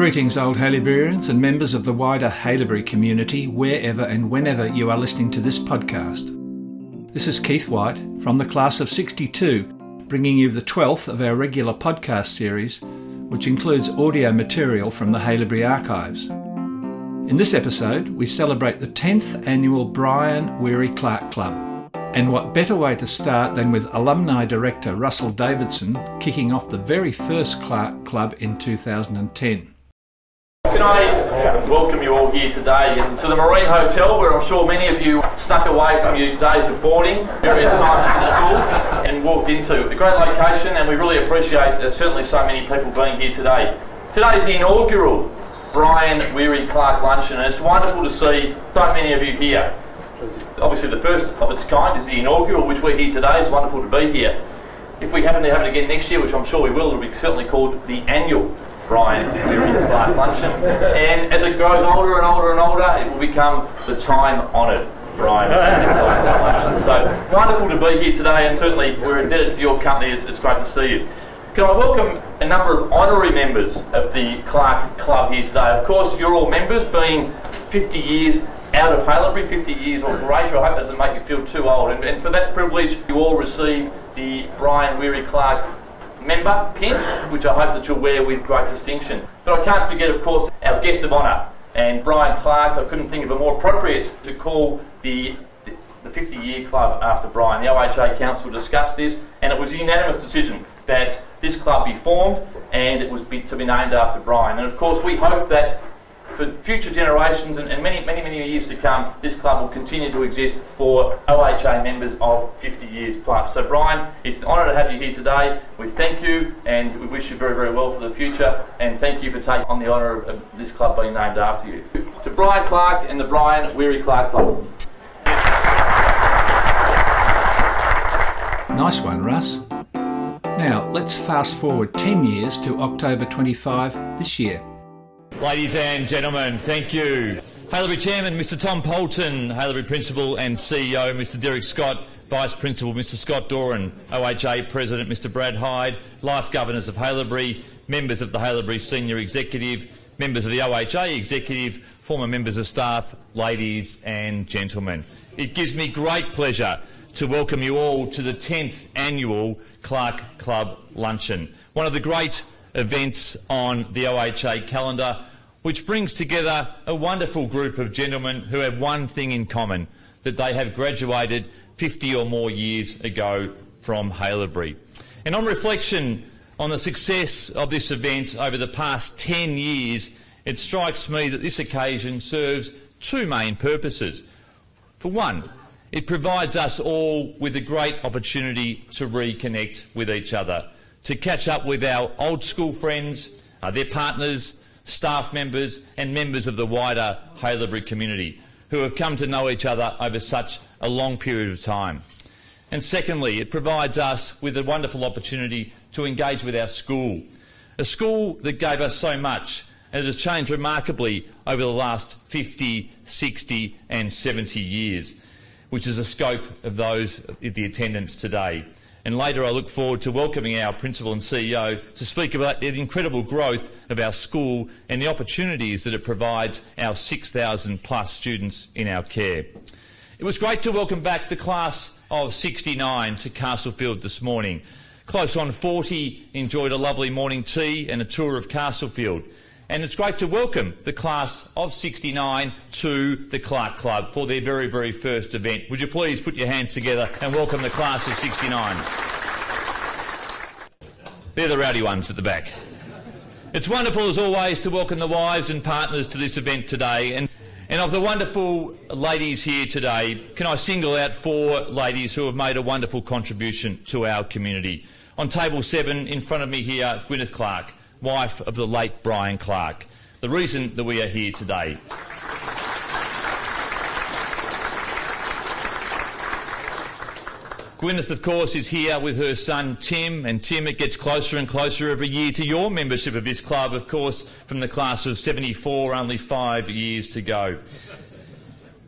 Greetings, Old Haileyburians and members of the wider Haileybury community, wherever and whenever you are listening to this podcast. This is Keith White from the class of 62, bringing you the 12th of our regular podcast series, which includes audio material from the Haileybury archives. In this episode, we celebrate the 10th annual Brian Weary Clark Club. And what better way to start than with alumni director Russell Davidson kicking off the very first Clark Club in 2010. Can I welcome you all here today to the Marine Hotel, where I'm sure many of you snuck away from your days of boarding, various times at school, and walked into a great location. And we really appreciate uh, certainly so many people being here today. Today is the inaugural Brian Weary Clark Luncheon, and it's wonderful to see so many of you here obviously the first of its kind is the inaugural, which we're here today. It's wonderful to be here. If we happen to have it again next year, which I'm sure we will, it'll be certainly called the annual Brian Weary Clark Luncheon. And as it grows older and older and older, it will become the time-honoured Brian Clark Luncheon. So wonderful to be here today, and certainly we're indebted for your company. It's, it's great to see you. Can I welcome a number of honorary members of the Clark Club here today? Of course, you're all members, being 50 years out of Haileybury, 50 years or greater. I hope that doesn't make you feel too old. And, and for that privilege, you all receive the Brian Weary Clark member pin, which I hope that you'll wear with great distinction. But I can't forget, of course, our guest of honour. And Brian Clark, I couldn't think of a more appropriate to call the the 50 year club after Brian. The OHA Council discussed this, and it was a unanimous decision that this club be formed and it was be, to be named after Brian. And of course, we hope that for future generations and, and, many, many, many years to come, this club will continue to exist for OHA members of 50 years plus. So, Brian, it's an honour to have you here today. We thank you and we wish you very, very well for the future. And thank you for taking on the honour of this club being named after you. To Brian Clark and the Brian Weary Clark Club. Nice one, Russ. Now, let's fast forward 10 years to October 25 this year. Ladies and gentlemen, thank you. Haileybury Chairman, Mr Tom Poulton, Haileybury Principal and CEO, Mr Derek Scott, Vice Principal, Mr Scott Doran, OHA President, Mr Brad Hyde, Life Governors of Haileybury, members of the Haileybury Senior Executive, members of the OHA Executive, former members of staff, ladies and gentlemen. It gives me great pleasure to welcome you all to the 10th annual Clark Club Luncheon, one of the great events on the OHA calendar which brings together a wonderful group of gentlemen who have one thing in common that they have graduated 50 or more years ago from Haileybury. And on reflection on the success of this event over the past 10 years, it strikes me that this occasion serves two main purposes. For one, it provides us all with a great opportunity to reconnect with each other, to catch up with our old school friends, uh, their partners, staff members and members of the wider Haileybury community who have come to know each other over such a long period of time. And secondly, it provides us with a wonderful opportunity to engage with our school, a school that gave us so much and it has changed remarkably over the last 50, 60 and 70 years, which is the scope of those in the attendance today. And later I look forward to welcoming our Principal and CEO to speak about the incredible growth of our school and the opportunities that it provides our 6,000 plus students in our care. It was great to welcome back the class of 69 to Castlefield this morning. Close on 40 enjoyed a lovely morning tea and a tour of Castlefield and it's great to welcome the class of 69 to the Clark Club for their very, very first event. Would you please put your hands together and welcome the class of 69? They're the rowdy ones at the back. It's wonderful, as always, to welcome the wives and partners to this event today. And, and of the wonderful ladies here today, can I single out four ladies who have made a wonderful contribution to our community? On table seven, in front of me here, Gwyneth Clark wife of the late Brian Clark. The reason that we are here today. Gwyneth, of course, is here with her son Tim, and Tim, it gets closer and closer every year to your membership of this club, of course, from the class of 74, only five years to go.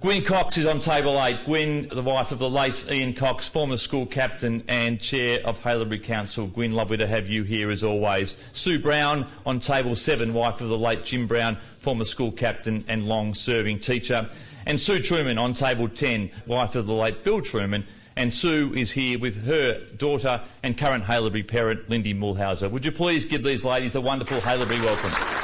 Gwyn Cox is on table eight. Gwyn, the wife of the late Ian Cox, former school captain and chair of Haileybury Council. Gwyn, lovely to have you here as always. Sue Brown on table seven, wife of the late Jim Brown, former school captain and long serving teacher. And Sue Truman on table 10, wife of the late Bill Truman. And Sue is here with her daughter and current Haileybury parent, Lindy Mulhauser. Would you please give these ladies a wonderful Haileybury welcome?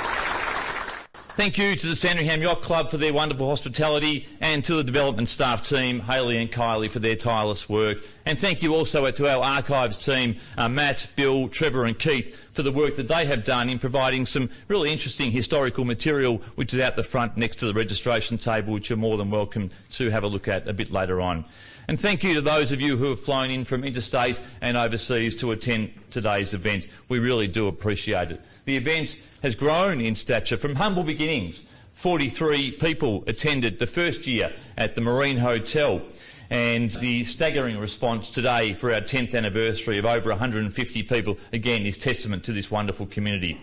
Thank you to the Sandringham Yacht Club for their wonderful hospitality and to the development staff team, Haley and Kylie, for their tireless work. And thank you also to our archives team, uh, Matt, Bill, Trevor and Keith, for the work that they have done in providing some really interesting historical material which is out the front next to the registration table, which you're more than welcome to have a look at a bit later on. And thank you to those of you who have flown in from interstate and overseas to attend today's event. We really do appreciate it. The event has grown in stature from humble beginnings. 43 people attended the first year at the Marine Hotel. And the staggering response today for our 10th anniversary of over 150 people, again, is testament to this wonderful community.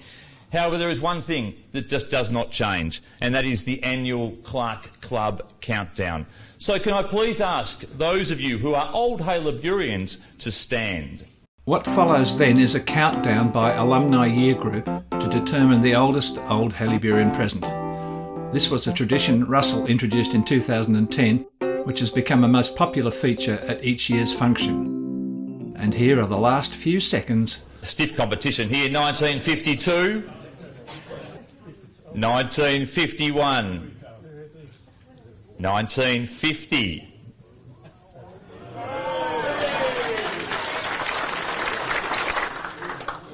However, there is one thing that just does not change, and that is the annual Clark Club Countdown. So can I please ask those of you who are old Haileyburians to stand? What follows then is a countdown by alumni year group to determine the oldest old Haileyburian present. This was a tradition Russell introduced in 2010, which has become a most popular feature at each year's function. And here are the last few seconds. Stiff competition here 1952, 1951, 1950.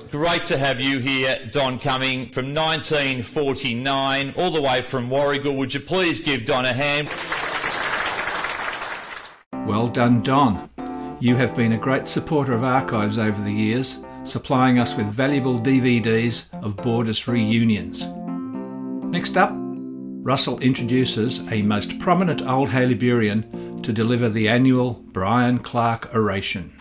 Great to have you here, Don Cumming, from 1949, all the way from Warragul. Would you please give Don a hand? Well done, Don. You have been a great supporter of archives over the years, supplying us with valuable DVDs of Boarders reunions. Next up, Russell introduces a most prominent old Haileyburian to deliver the annual Brian Clark oration.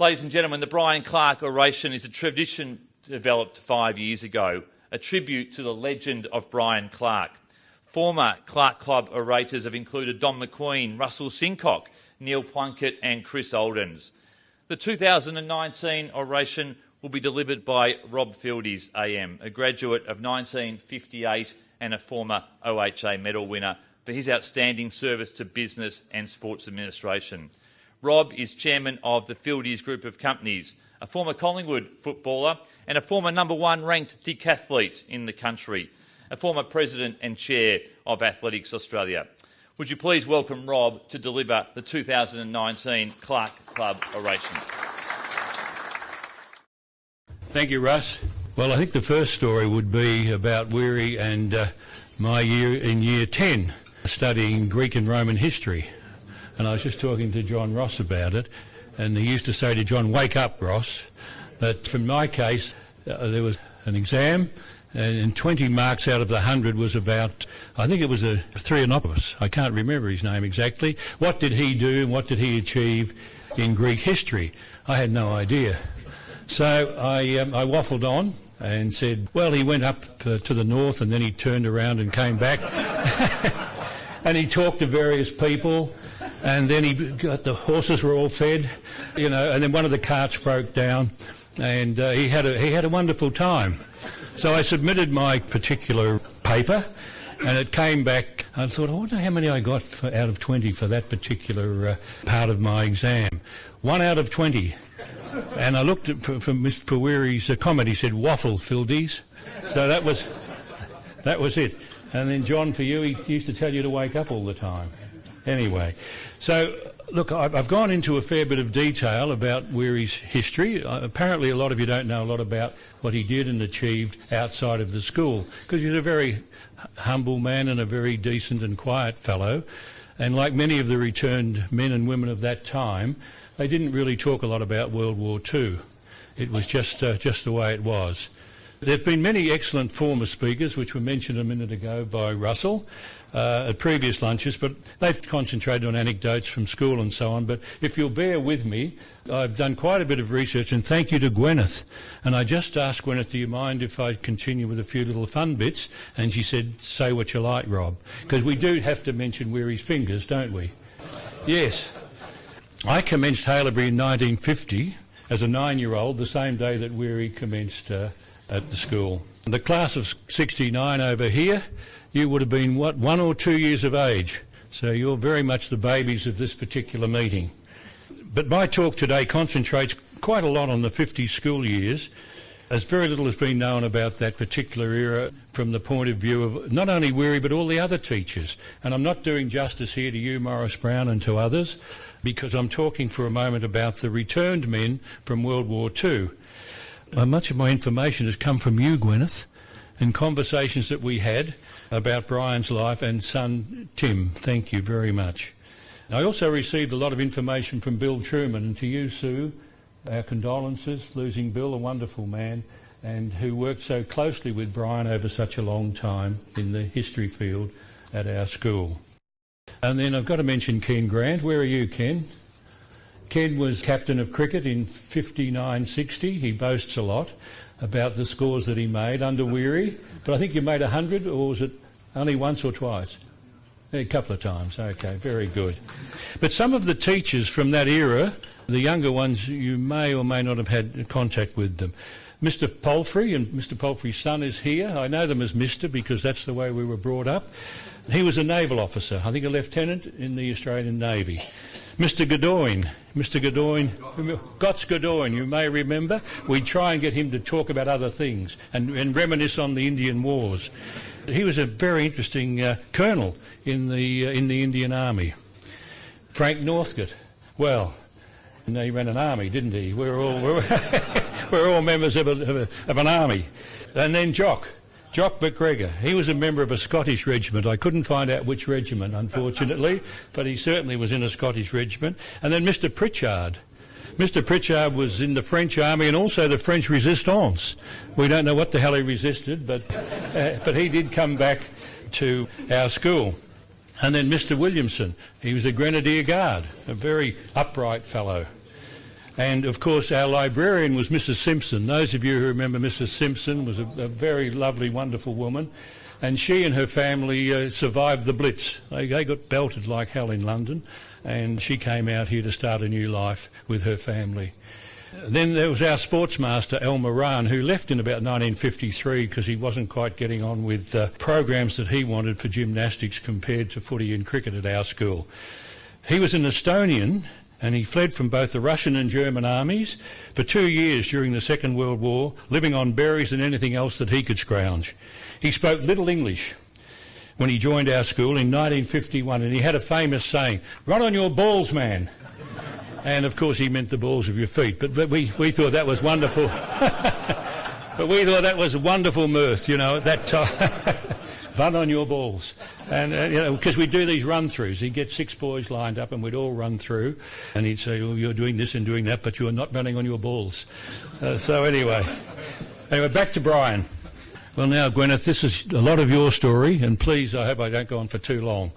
Ladies and gentlemen, the Brian Clark oration is a tradition developed five years ago, a tribute to the legend of Brian Clark. Former Clark Club orators have included Don McQueen, Russell Sincock, Neil Plunkett, and Chris Oldens. The 2019 oration will be delivered by Rob Fildes AM, a graduate of 1958 and a former OHA medal winner for his outstanding service to business and sports administration. Rob is chairman of the Fildes Group of Companies, a former Collingwood footballer and a former number one ranked decathlete in the country, a former president and chair of Athletics Australia. Would you please welcome Rob to deliver the 2019 Clark Club Oration? Thank you, Russ. Well, I think the first story would be about Weary and uh, my year in year 10, studying Greek and Roman history. And I was just talking to John Ross about it, and he used to say to John, Wake up, Ross. That from my case, uh, there was an exam, and 20 marks out of the 100 was about, I think it was a Thrianopoulos. I can't remember his name exactly. What did he do and what did he achieve in Greek history? I had no idea. So I, um, I waffled on and said, well, he went up uh, to the north and then he turned around and came back. and he talked to various people and then he got the horses were all fed, you know, and then one of the carts broke down and uh, he, had a, he had a wonderful time. So I submitted my particular paper and it came back. I thought, I wonder how many I got for, out of 20 for that particular uh, part of my exam. One out of 20. And I looked at, for, for Mr. Pawiri's uh, comment, he said, waffle, Fildes. So that was, that was it. And then, John, for you, he used to tell you to wake up all the time. Anyway, so look, I've gone into a fair bit of detail about Weary's history. Uh, apparently, a lot of you don't know a lot about what he did and achieved outside of the school because he's a very humble man and a very decent and quiet fellow. And like many of the returned men and women of that time, they didn't really talk a lot about World War II. It was just uh, just the way it was. There have been many excellent former speakers, which were mentioned a minute ago by Russell uh, at previous lunches, but they've concentrated on anecdotes from school and so on. But if you'll bear with me, I've done quite a bit of research, and thank you to Gwyneth. And I just asked Gwyneth, do you mind if I continue with a few little fun bits? And she said, say what you like, Rob. Because we do have to mention Weary's fingers, don't we? Yes. I commenced Haileybury in 1950 as a nine-year-old, the same day that Weary commenced uh, at the school. The class of 69 over here, you would have been, what, one or two years of age. So you're very much the babies of this particular meeting. But my talk today concentrates quite a lot on the 50 school years, as very little has been known about that particular era from the point of view of not only Weary but all the other teachers. And I'm not doing justice here to you, Morris Brown, and to others, because I'm talking for a moment about the returned men from World War II. Uh, much of my information has come from you, Gwyneth, and conversations that we had about Brian's life and son Tim. Thank you very much. I also received a lot of information from Bill Truman, and to you, Sue, our condolences, losing Bill, a wonderful man, and who worked so closely with Brian over such a long time in the history field at our school. And then I've got to mention Ken Grant. Where are you, Ken? Ken was captain of cricket in 59-60. He boasts a lot about the scores that he made under Weary. But I think you made 100, or was it only once or twice? A couple of times. Okay, very good. But some of the teachers from that era, the younger ones, you may or may not have had contact with them. Mr. Palfrey and Mr. Palfrey's son is here. I know them as Mr. because that's the way we were brought up. He was a naval officer, I think a lieutenant in the Australian Navy. Mr. Godoyne, Mr. Godoyne, Gotts Godoyne, you may remember, we try and get him to talk about other things and, and reminisce on the Indian Wars. He was a very interesting uh, colonel in the, uh, in the Indian Army. Frank Northcote, well, he ran an army, didn't he? We're all, we're, we're all members of, a, of, a, of an army. And then Jock, Jock McGregor. He was a member of a Scottish regiment. I couldn't find out which regiment, unfortunately, but he certainly was in a Scottish regiment. And then Mr. Pritchard. Mr. Pritchard was in the French army and also the French resistance. We don't know what the hell he resisted, but, uh, but he did come back to our school. And then Mr. Williamson, he was a Grenadier Guard, a very upright fellow. And of course, our librarian was Mrs. Simpson. Those of you who remember Mrs. Simpson was a, a very lovely, wonderful woman. And she and her family uh, survived the Blitz. They, they got belted like hell in London. And she came out here to start a new life with her family. Then there was our sportsmaster, Al Moran, who left in about 1953 because he wasn't quite getting on with uh, programs that he wanted for gymnastics compared to footy and cricket at our school. He was an Estonian and he fled from both the Russian and German armies for two years during the Second World War, living on berries and anything else that he could scrounge. He spoke little English when he joined our school in 1951, and he had a famous saying, Run on your balls, man. And of course, he meant the balls of your feet, but, but we, we thought that was wonderful. but we thought that was wonderful mirth, you know, at that time. run on your balls. And, uh, you know, because we'd do these run throughs. He'd get six boys lined up and we'd all run through. And he'd say, oh, you're doing this and doing that, but you're not running on your balls. Uh, so, anyway. Anyway, back to Brian. Well, now, Gwyneth, this is a lot of your story, and please, I hope I don't go on for too long.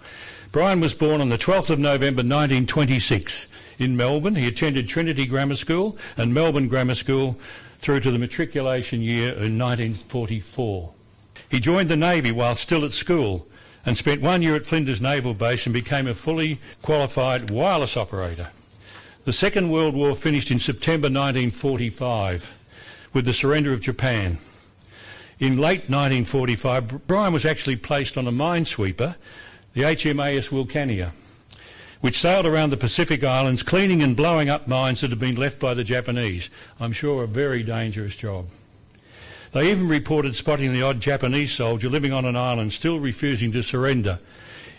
Brian was born on the 12th of November 1926 in Melbourne. He attended Trinity Grammar School and Melbourne Grammar School through to the matriculation year in 1944. He joined the Navy while still at school and spent one year at Flinders Naval Base and became a fully qualified wireless operator. The Second World War finished in September 1945 with the surrender of Japan. In late 1945, Brian was actually placed on a minesweeper, the HMAS Wilcannia, which sailed around the Pacific Islands cleaning and blowing up mines that had been left by the Japanese. I'm sure a very dangerous job. They even reported spotting the odd Japanese soldier living on an island still refusing to surrender.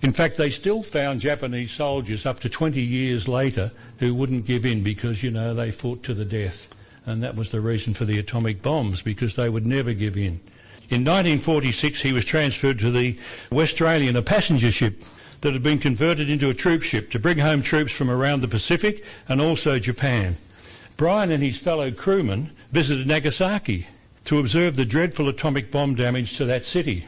In fact, they still found Japanese soldiers up to 20 years later who wouldn't give in because, you know, they fought to the death. And that was the reason for the atomic bombs, because they would never give in. In 1946, he was transferred to the Westralian, a passenger ship that had been converted into a troop ship to bring home troops from around the Pacific and also Japan. Brian and his fellow crewmen visited Nagasaki to observe the dreadful atomic bomb damage to that city.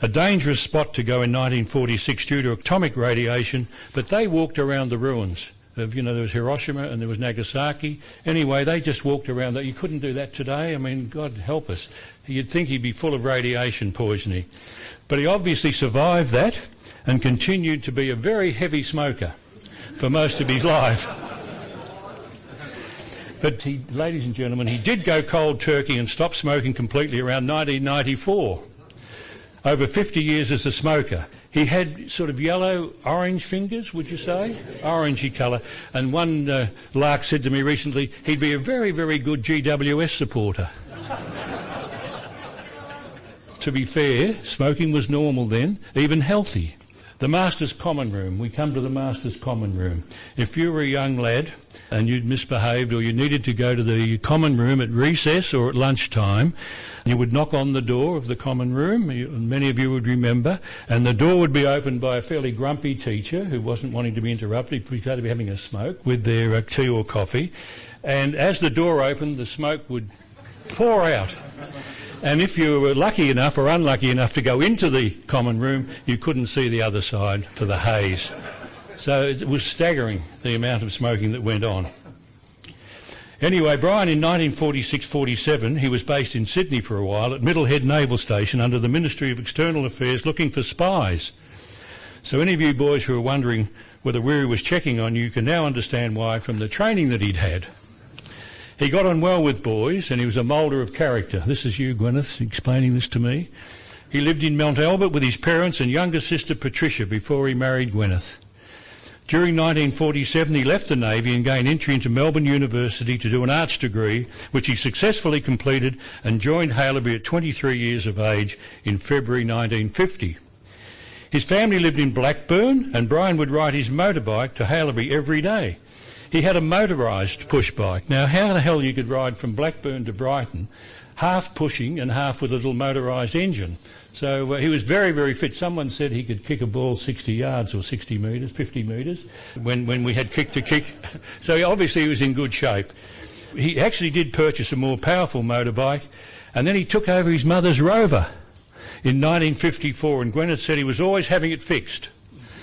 A dangerous spot to go in 1946 due to atomic radiation, but they walked around the ruins. Of, you know, there was Hiroshima and there was Nagasaki. Anyway, they just walked around that. You couldn't do that today. I mean, God help us. You'd think he'd be full of radiation poisoning. But he obviously survived that and continued to be a very heavy smoker for most of his life. But he, ladies and gentlemen, he did go cold turkey and stop smoking completely around 1994. Over 50 years as a smoker. He had sort of yellow orange fingers, would you say? Orangey colour. And one uh, lark said to me recently he'd be a very, very good GWS supporter. to be fair, smoking was normal then, even healthy. The Master's Common Room. We come to the Master's Common Room. If you were a young lad and you'd misbehaved or you needed to go to the common room at recess or at lunchtime, you would knock on the door of the common room, you, many of you would remember, and the door would be opened by a fairly grumpy teacher who wasn't wanting to be interrupted, he to be having a smoke with their uh, tea or coffee. And as the door opened, the smoke would pour out. And if you were lucky enough or unlucky enough to go into the common room, you couldn't see the other side for the haze. So it was staggering the amount of smoking that went on. Anyway, Brian in 1946-47, he was based in Sydney for a while at Middlehead Naval Station under the Ministry of External Affairs looking for spies. So any of you boys who are wondering whether Weary was checking on you can now understand why from the training that he'd had. He got on well with boys and he was a moulder of character. This is you, Gwyneth, explaining this to me. He lived in Mont Albert with his parents and younger sister Patricia before he married Gwyneth. During 1947, he left the Navy and gained entry into Melbourne University to do an arts degree, which he successfully completed and joined Haileybury at 23 years of age in February 1950. His family lived in Blackburn, and Brian would ride his motorbike to Haileybury every day. He had a motorised push bike. Now, how the hell you could ride from Blackburn to Brighton, half pushing and half with a little motorised engine? So uh, he was very, very fit. Someone said he could kick a ball 60 yards or 60 metres, 50 metres, when, when we had kick to kick. so obviously he was in good shape. He actually did purchase a more powerful motorbike, and then he took over his mother's Rover in 1954, and Gwyneth said he was always having it fixed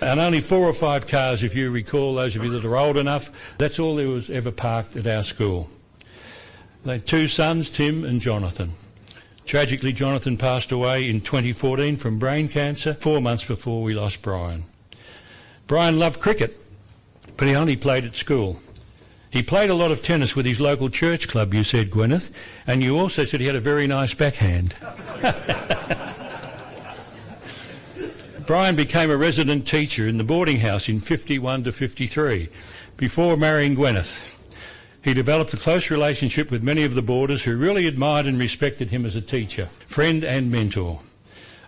and only four or five cars, if you recall, those of you that are old enough, that's all there was ever parked at our school. They had two sons, Tim and Jonathan. Tragically, Jonathan passed away in 2014 from brain cancer, four months before we lost Brian. Brian loved cricket, but he only played at school. He played a lot of tennis with his local church club, you said, Gwyneth, and you also said he had a very nice backhand. Brian became a resident teacher in the boarding house in 51 to 53 before marrying Gwyneth. He developed a close relationship with many of the boarders who really admired and respected him as a teacher, friend and mentor.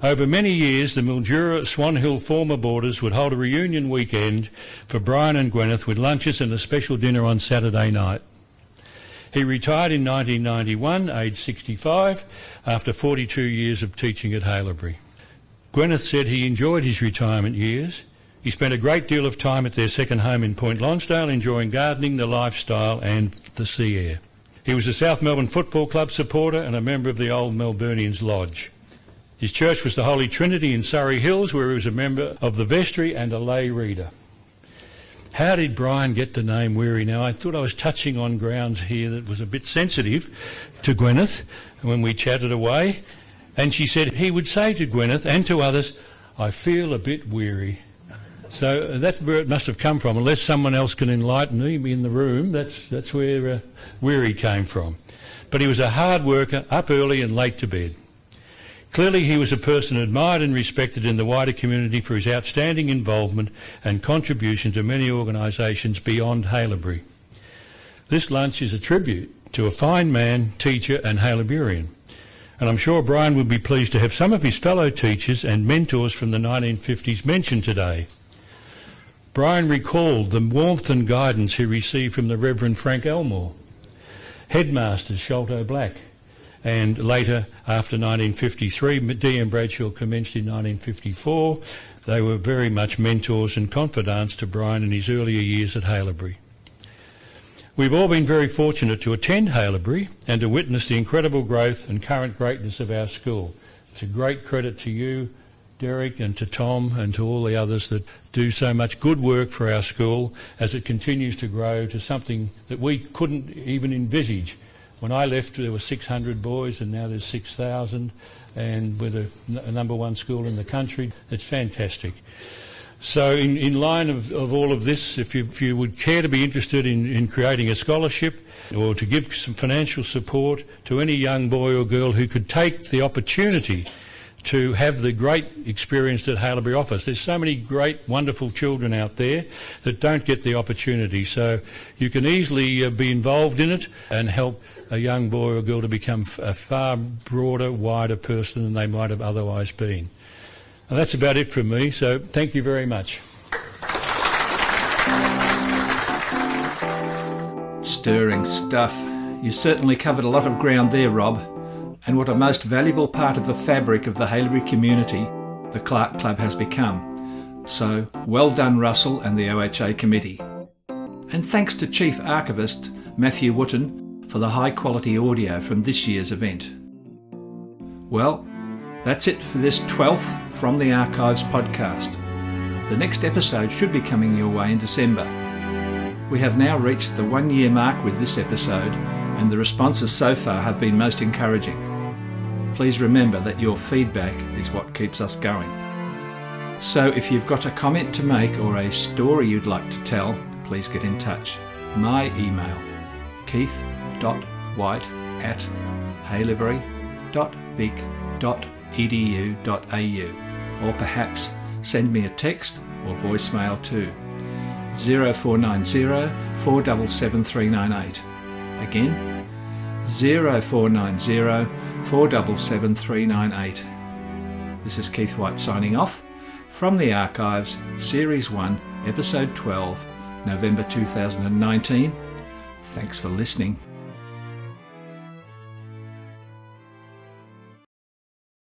Over many years, the Mildura Swan Hill former boarders would hold a reunion weekend for Brian and Gwyneth with lunches and a special dinner on Saturday night. He retired in 1991, aged 65, after 42 years of teaching at Haileybury. Gwyneth said he enjoyed his retirement years. He spent a great deal of time at their second home in Point Lonsdale, enjoying gardening, the lifestyle, and the sea air. He was a South Melbourne Football Club supporter and a member of the Old Melburnians Lodge. His church was the Holy Trinity in Surrey Hills, where he was a member of the vestry and a lay reader. How did Brian get the name Weary? Now, I thought I was touching on grounds here that was a bit sensitive to Gwyneth when we chatted away. And she said he would say to Gwyneth and to others, I feel a bit weary. So that's where it must have come from. Unless someone else can enlighten me in the room, that's, that's where uh, weary came from. But he was a hard worker, up early and late to bed. Clearly, he was a person admired and respected in the wider community for his outstanding involvement and contribution to many organisations beyond Haileybury. This lunch is a tribute to a fine man, teacher, and Haileyburian and I'm sure Brian would be pleased to have some of his fellow teachers and mentors from the 1950s mentioned today. Brian recalled the warmth and guidance he received from the Reverend Frank Elmore, headmaster Sholto Black, and later, after 1953, D.M. Bradshaw commenced in 1954. They were very much mentors and confidants to Brian in his earlier years at Haileybury. We've all been very fortunate to attend Haileybury and to witness the incredible growth and current greatness of our school. It's a great credit to you, Derek, and to Tom, and to all the others that do so much good work for our school as it continues to grow to something that we couldn't even envisage. When I left, there were 600 boys, and now there's 6,000, and we're the n- number one school in the country. It's fantastic. So, in, in line of, of all of this, if you, if you would care to be interested in, in creating a scholarship or to give some financial support to any young boy or girl who could take the opportunity to have the great experience that Haileybury offers. There's so many great, wonderful children out there that don't get the opportunity. So you can easily uh, be involved in it and help a young boy or girl to become a far broader, wider person than they might have otherwise been. And that's about it from me, so thank you very much. Stirring stuff. You certainly covered a lot of ground there, Rob. And what a most valuable part of the fabric of the Haileybury community the Clark Club has become. So, well done, Russell and the OHA committee. And thanks to Chief Archivist Matthew Wooten for the high quality audio from this year's event. Well, that's it for this 12th From the Archives podcast. The next episode should be coming your way in December. We have now reached the one year mark with this episode, and the responses so far have been most encouraging. Please remember that your feedback is what keeps us going. So if you've got a comment to make or a story you'd like to tell, please get in touch. My email keith.white at haileybury.vic.edu.au or perhaps send me a text or voicemail to 0490 477398. Again, 0490 477398. This is Keith White signing off from the Archives, Series 1, Episode 12, November 2019. Thanks for listening.